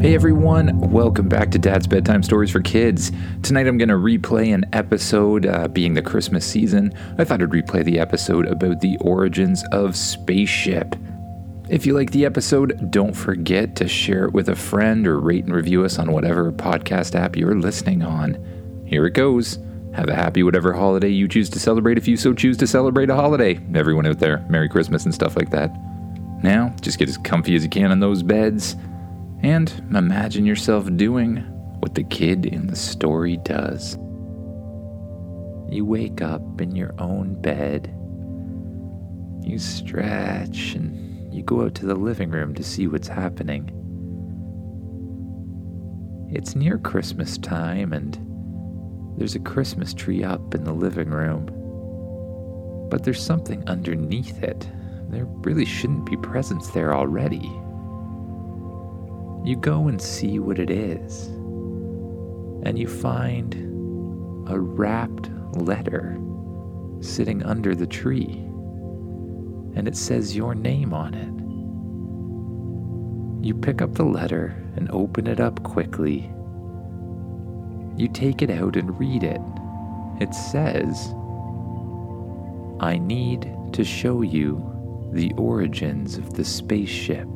Hey everyone, welcome back to Dad's Bedtime Stories for Kids. Tonight I'm going to replay an episode, uh, being the Christmas season. I thought I'd replay the episode about the origins of Spaceship. If you like the episode, don't forget to share it with a friend or rate and review us on whatever podcast app you're listening on. Here it goes. Have a happy whatever holiday you choose to celebrate if you so choose to celebrate a holiday. Everyone out there, Merry Christmas and stuff like that. Now, just get as comfy as you can in those beds and imagine yourself doing what the kid in the story does. You wake up in your own bed. You stretch and you go out to the living room to see what's happening. It's near Christmas time and there's a Christmas tree up in the living room. But there's something underneath it. There really shouldn't be presents there already you go and see what it is. And you find a wrapped letter sitting under the tree. And it says your name on it. You pick up the letter and open it up quickly. You take it out and read it. It says, I need to show you the origins of the spaceship.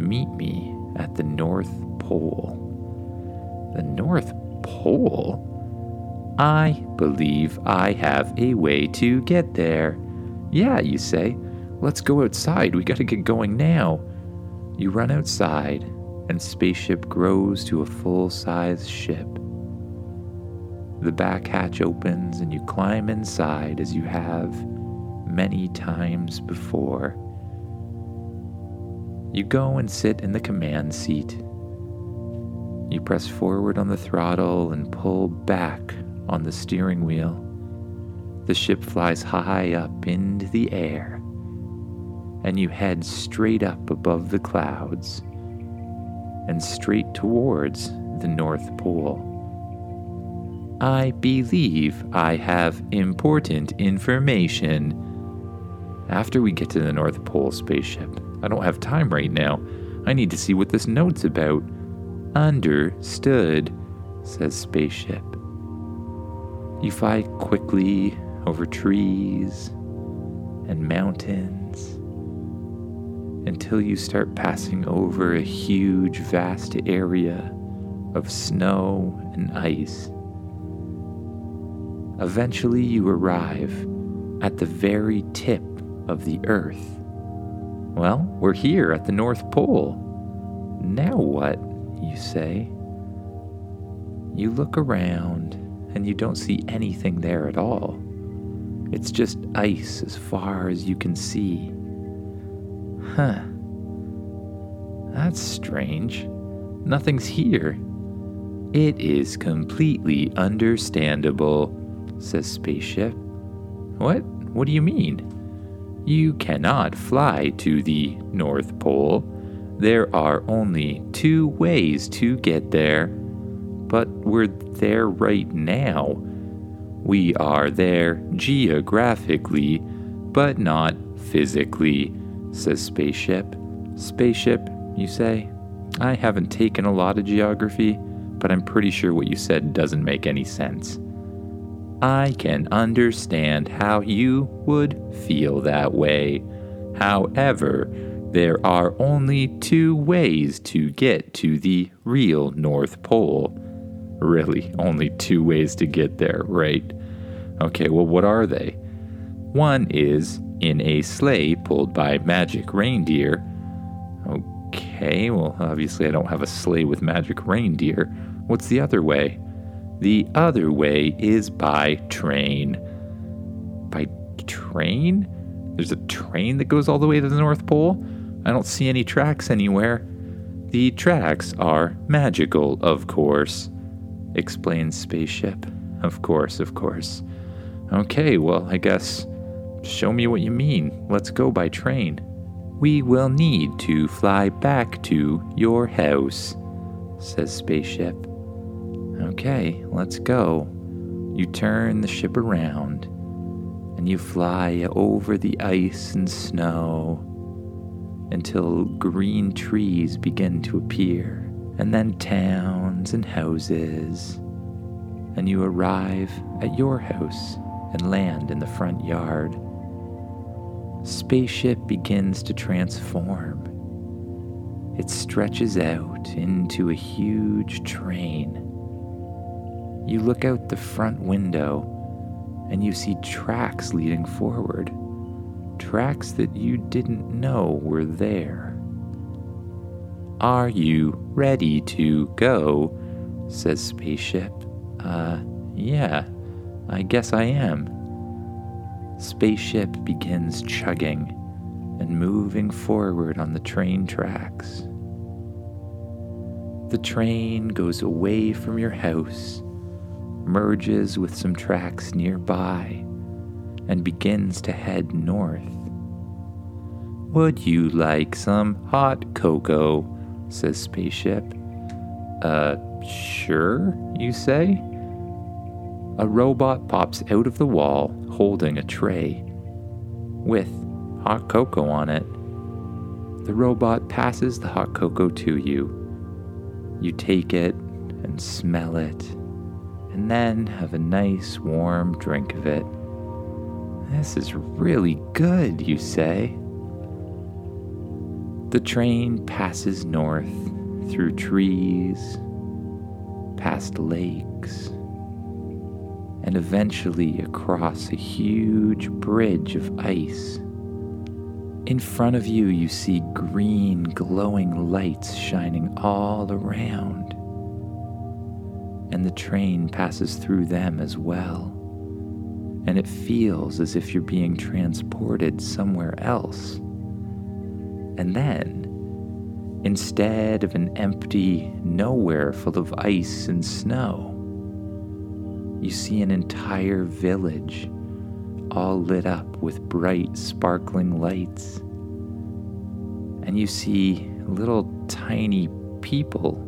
Meet me at the North Pole. The North Pole? I believe I have a way to get there. Yeah, you say. Let's go outside. We gotta get going now. You run outside, and spaceship grows to a full size ship. The back hatch opens, and you climb inside as you have many times before. You go and sit in the command seat. You press forward on the throttle and pull back on the steering wheel. The ship flies high up into the air, and you head straight up above the clouds and straight towards the North Pole. I believe I have important information. After we get to the North Pole spaceship, I don't have time right now. I need to see what this note's about. Understood, says Spaceship. You fly quickly over trees and mountains until you start passing over a huge, vast area of snow and ice. Eventually, you arrive at the very tip of the Earth. Well, we're here at the North Pole. Now what? You say. You look around and you don't see anything there at all. It's just ice as far as you can see. Huh. That's strange. Nothing's here. It is completely understandable, says Spaceship. What? What do you mean? You cannot fly to the North Pole. There are only two ways to get there. But we're there right now. We are there geographically, but not physically, says Spaceship. Spaceship, you say? I haven't taken a lot of geography, but I'm pretty sure what you said doesn't make any sense. I can understand how you would feel that way. However, there are only two ways to get to the real North Pole. Really, only two ways to get there, right? Okay, well, what are they? One is in a sleigh pulled by magic reindeer. Okay, well, obviously, I don't have a sleigh with magic reindeer. What's the other way? The other way is by train. By train? There's a train that goes all the way to the North Pole? I don't see any tracks anywhere. The tracks are magical, of course, explains Spaceship. Of course, of course. Okay, well, I guess show me what you mean. Let's go by train. We will need to fly back to your house, says Spaceship. Okay, let's go. You turn the ship around and you fly over the ice and snow. until green trees begin to appear, and then towns and houses. And you arrive at your house and land in the front yard. Spaceship begins to transform. It stretches out into a huge train. You look out the front window and you see tracks leading forward, tracks that you didn't know were there. Are you ready to go? says Spaceship. Uh, yeah, I guess I am. Spaceship begins chugging and moving forward on the train tracks. The train goes away from your house, merges with some tracks nearby, and begins to head north. Would you like some hot cocoa? says Spaceship. Uh, sure, you say? A robot pops out of the wall holding a tray with hot cocoa on it. The robot passes the hot cocoa to you. You take it and smell it, and then have a nice warm drink of it. This is really good, you say. The train passes north through trees, past lakes, and eventually across a huge bridge of ice. In front of you, you see green, glowing lights shining all around. And the train passes through them as well. And it feels as if you're being transported somewhere else. And then, instead of an empty nowhere full of ice and snow, you see an entire village all lit up with bright, sparkling lights. And you see little tiny people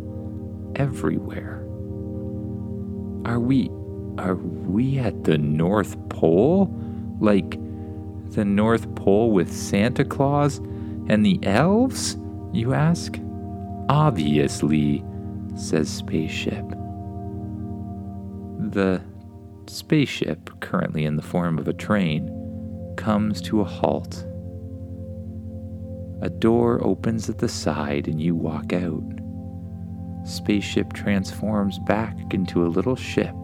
everywhere. Are we are we at the North Pole? Like the North Pole with Santa Claus and the elves? You ask. Obviously, says Spaceship. The spaceship, currently in the form of a train, comes to a halt. A door opens at the side and you walk out. Spaceship transforms back into a little ship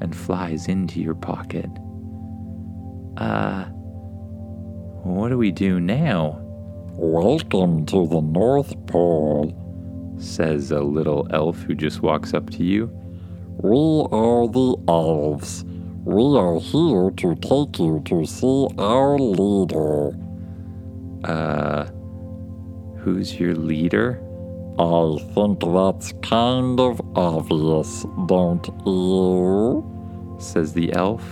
and flies into your pocket. Uh, what do we do now? Welcome to the North Pole, says a little elf who just walks up to you. We are the elves. We are here to take you to see our leader. Uh, who's your leader? I think that's kind of obvious, don't you? says the elf.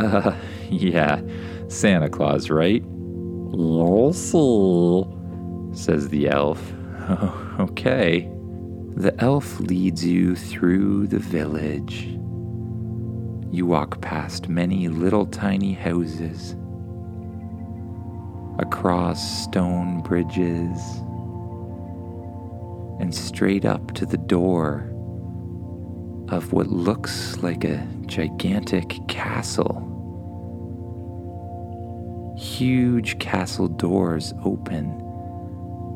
Uh, yeah, Santa Claus, right? You'll see, says the elf. Okay. The elf leads you through the village. You walk past many little tiny houses, across stone bridges, and straight up to the door of what looks like a gigantic castle. Huge castle doors open,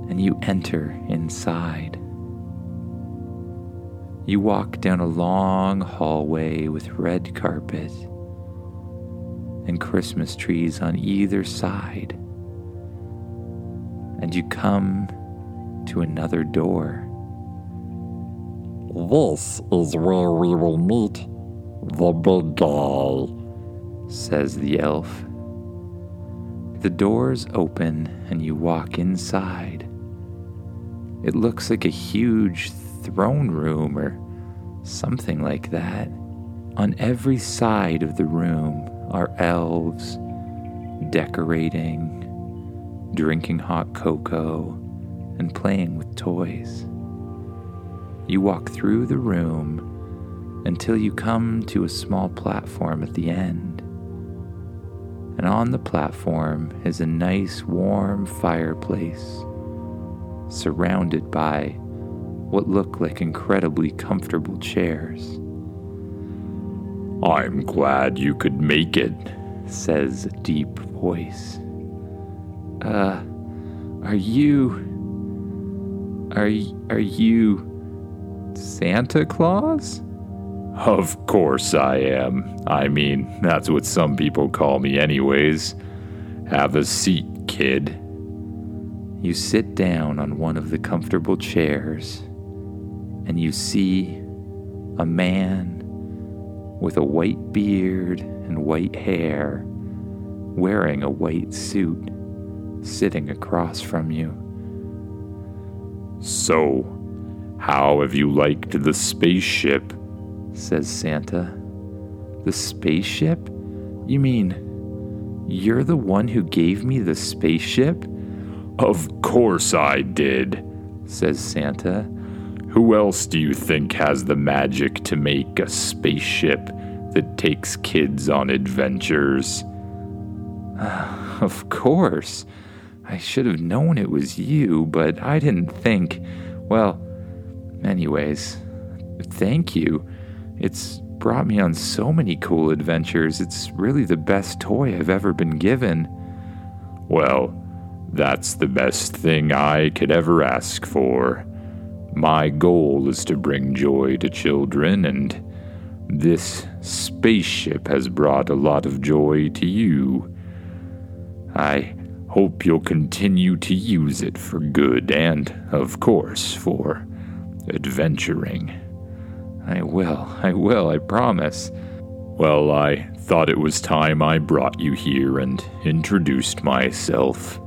and you enter inside. You walk down a long hallway with red carpet and Christmas trees on either side. And you come to another door. This is where we will meet the big guy, says the elf. The doors open and you walk inside. It looks like a huge throne room or something like that. On every side of the room are elves decorating, drinking hot cocoa, and playing with toys. You walk through the room until you come to a small platform at the end. and on the platform is a nice warm fireplace, surrounded by what look like incredibly comfortable chairs. I'm glad you could make it. says a deep voice. Uh, are you. Are, are you. Santa Claus? Of course I am. I mean, that's what some people call me, anyways. Have a seat, kid. You sit down on one of the comfortable chairs and you see a man with a white beard and white hair wearing a white suit sitting across from you. So, how have you liked the spaceship? says Santa. The spaceship? You mean you're the one who gave me the spaceship? Of course I did. says Santa. Who else do you think has the magic to make a spaceship that takes kids on adventures? Of course. I should have known it was you, but I didn't think. Well, anyways, thank you. It's brought me on so many cool adventures. It's really the best toy I've ever been given. Well, that's the best thing I could ever ask for. My goal is to bring joy to children, and this spaceship has brought a lot of joy to you. I hope you'll continue to use it for good and, of course, for adventuring. I will, I will, I promise. Well, I thought it was time I brought you here and introduced myself.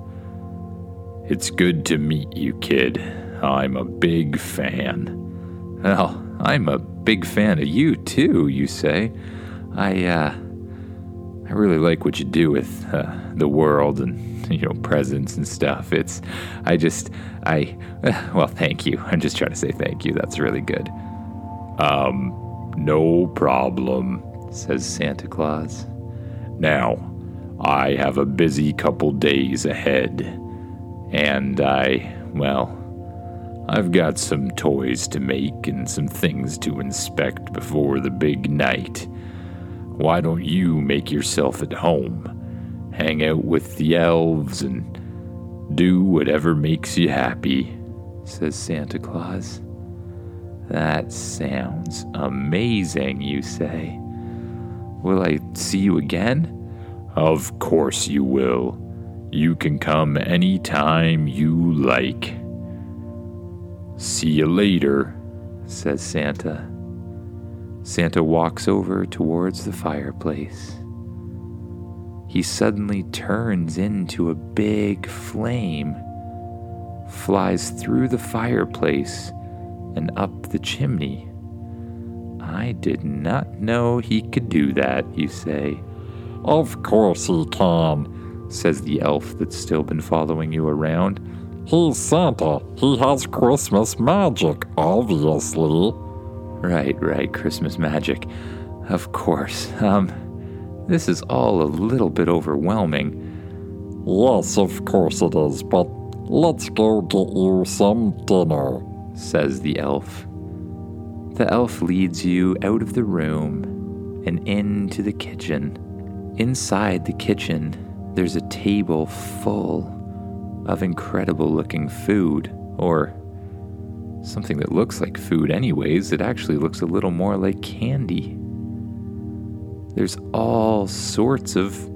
It's good to meet you, kid. I'm a big fan. Well, I'm a big fan of you too, you say. I, uh, I really like what you do with uh, the world and, you know, presents and stuff. It's, I just, I, well, thank you. I'm just trying to say thank you. That's really good, Um, no problem. says Santa Claus. Now, I have a busy couple days ahead, and I, well, I've got some toys to make and some things to inspect before the big night. Why don't you make yourself at home? Hang out with the elves and do whatever makes you happy. says Santa Claus. That sounds amazing, you say. Will I see you again? Of course you will. You can come anytime you like. See you later. says Santa. Santa walks over towards the fireplace. He suddenly turns into a big flame, flies through the fireplace and up the chimney. I did not know he could do that, you say, Of course he can. says the elf that's still been following you around. He's Santa. He has Christmas magic, obviously. Right, right, Christmas magic. Of course. Um, this is all a little bit overwhelming. Yes, of course it is, but let's go get you some dinner. says the elf. The elf leads you out of the room and into the kitchen. Inside the kitchen, there's a table full of incredible looking food, or something that looks like food, anyways. It actually looks a little more like candy. There's all sorts of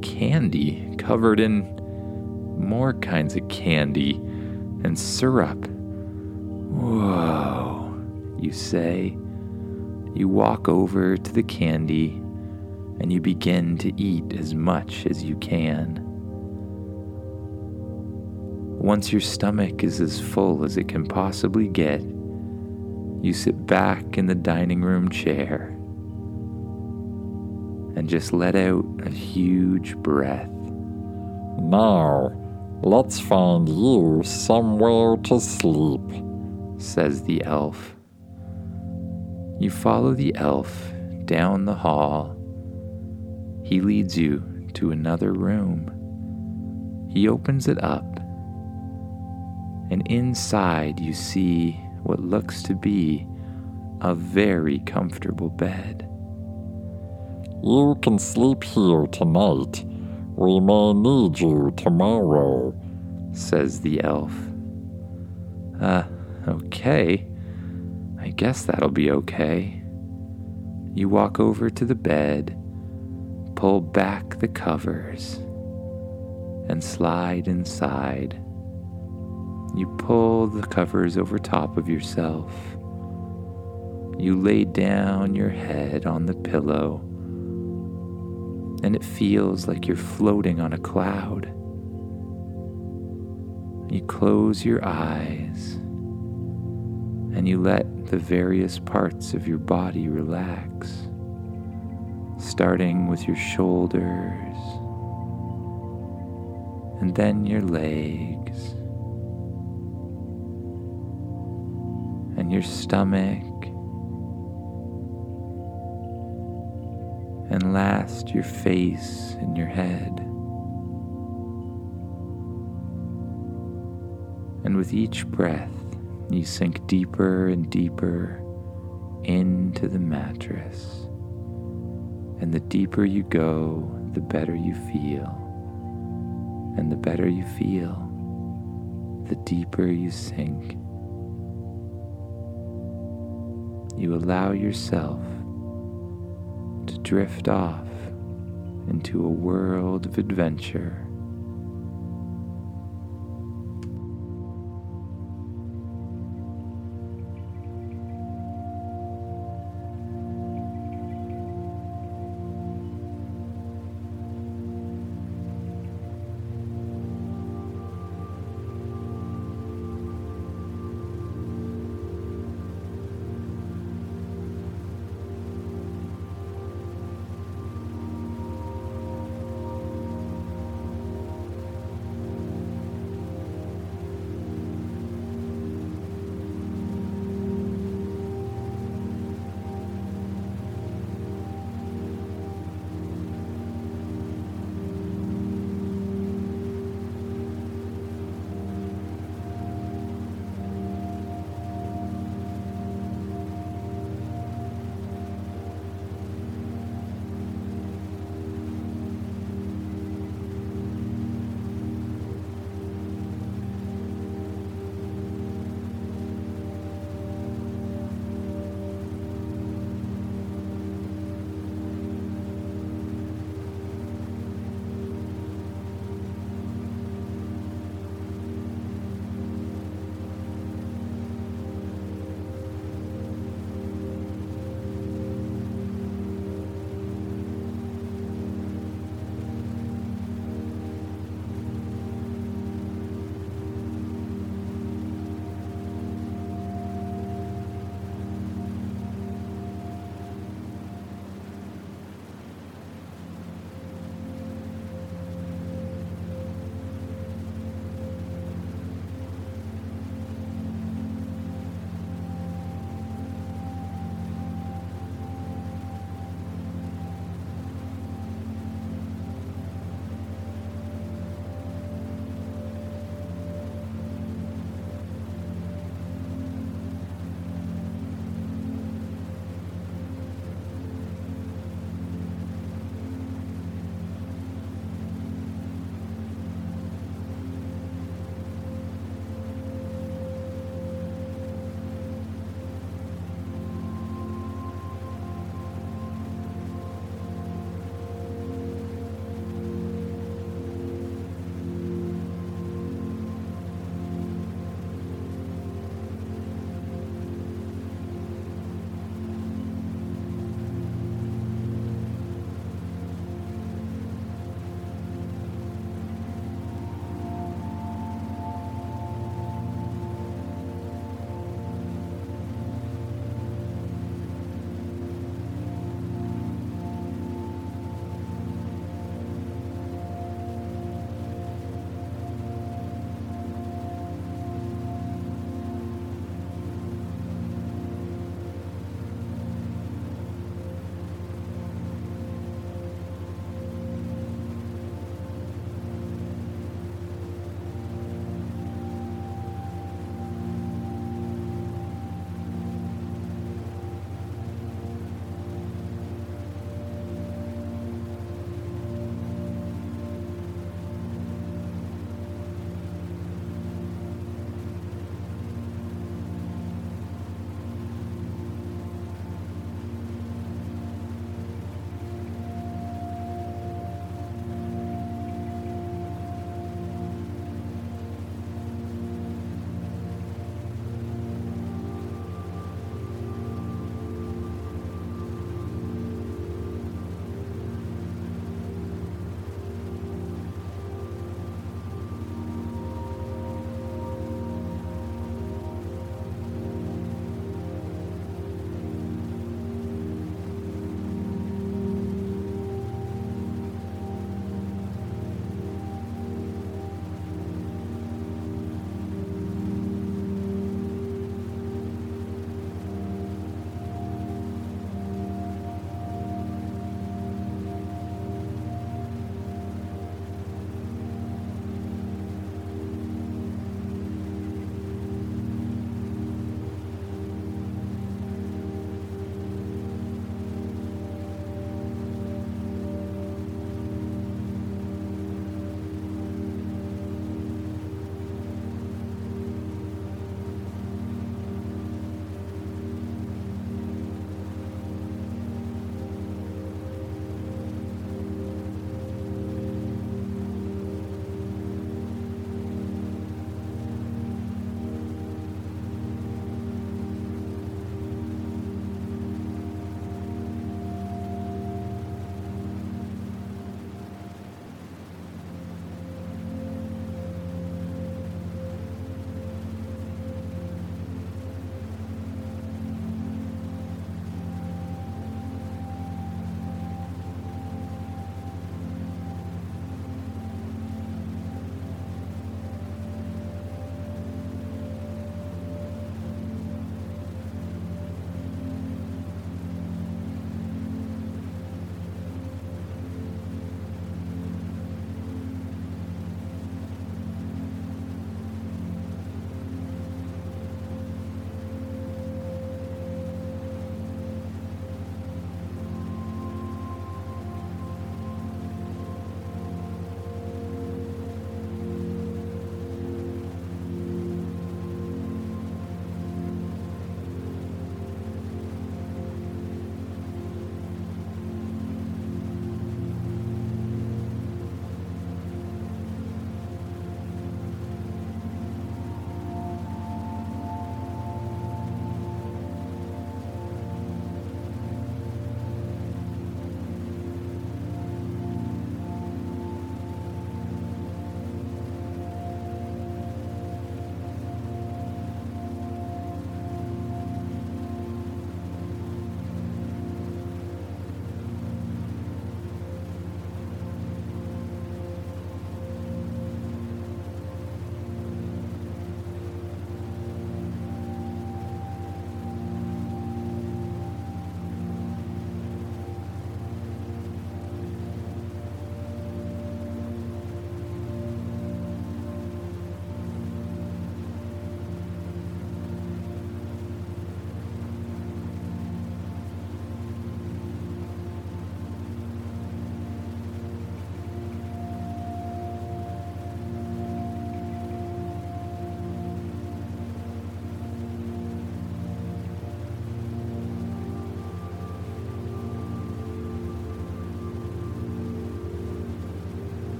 candy covered in more kinds of candy and syrup. Whoa, you say. You walk over to the candy and you begin to eat as much as you can. Once your stomach is as full as it can possibly get, you sit back in the dining room chair and just let out a huge breath. Now, let's find you somewhere to sleep. says the elf. You follow the elf down the hall. He leads you to another room. He opens it up, and inside you see what looks to be a very comfortable bed. You can sleep here tonight. We may need you tomorrow, says the elf. Uh, okay. I guess that'll be okay. You walk over to the bed, pull back the covers, and slide inside. You pull the covers over top of yourself. You lay down your head on the pillow, and it feels like you're floating on a cloud. You close your eyes and you let the various parts of your body relax, starting with your shoulders and then your legs and your stomach and last your face and your head. And with each breath, you sink deeper and deeper into the mattress. And the deeper you go, the better you feel. And the better you feel, the deeper you sink. You allow yourself drift off into a world of adventure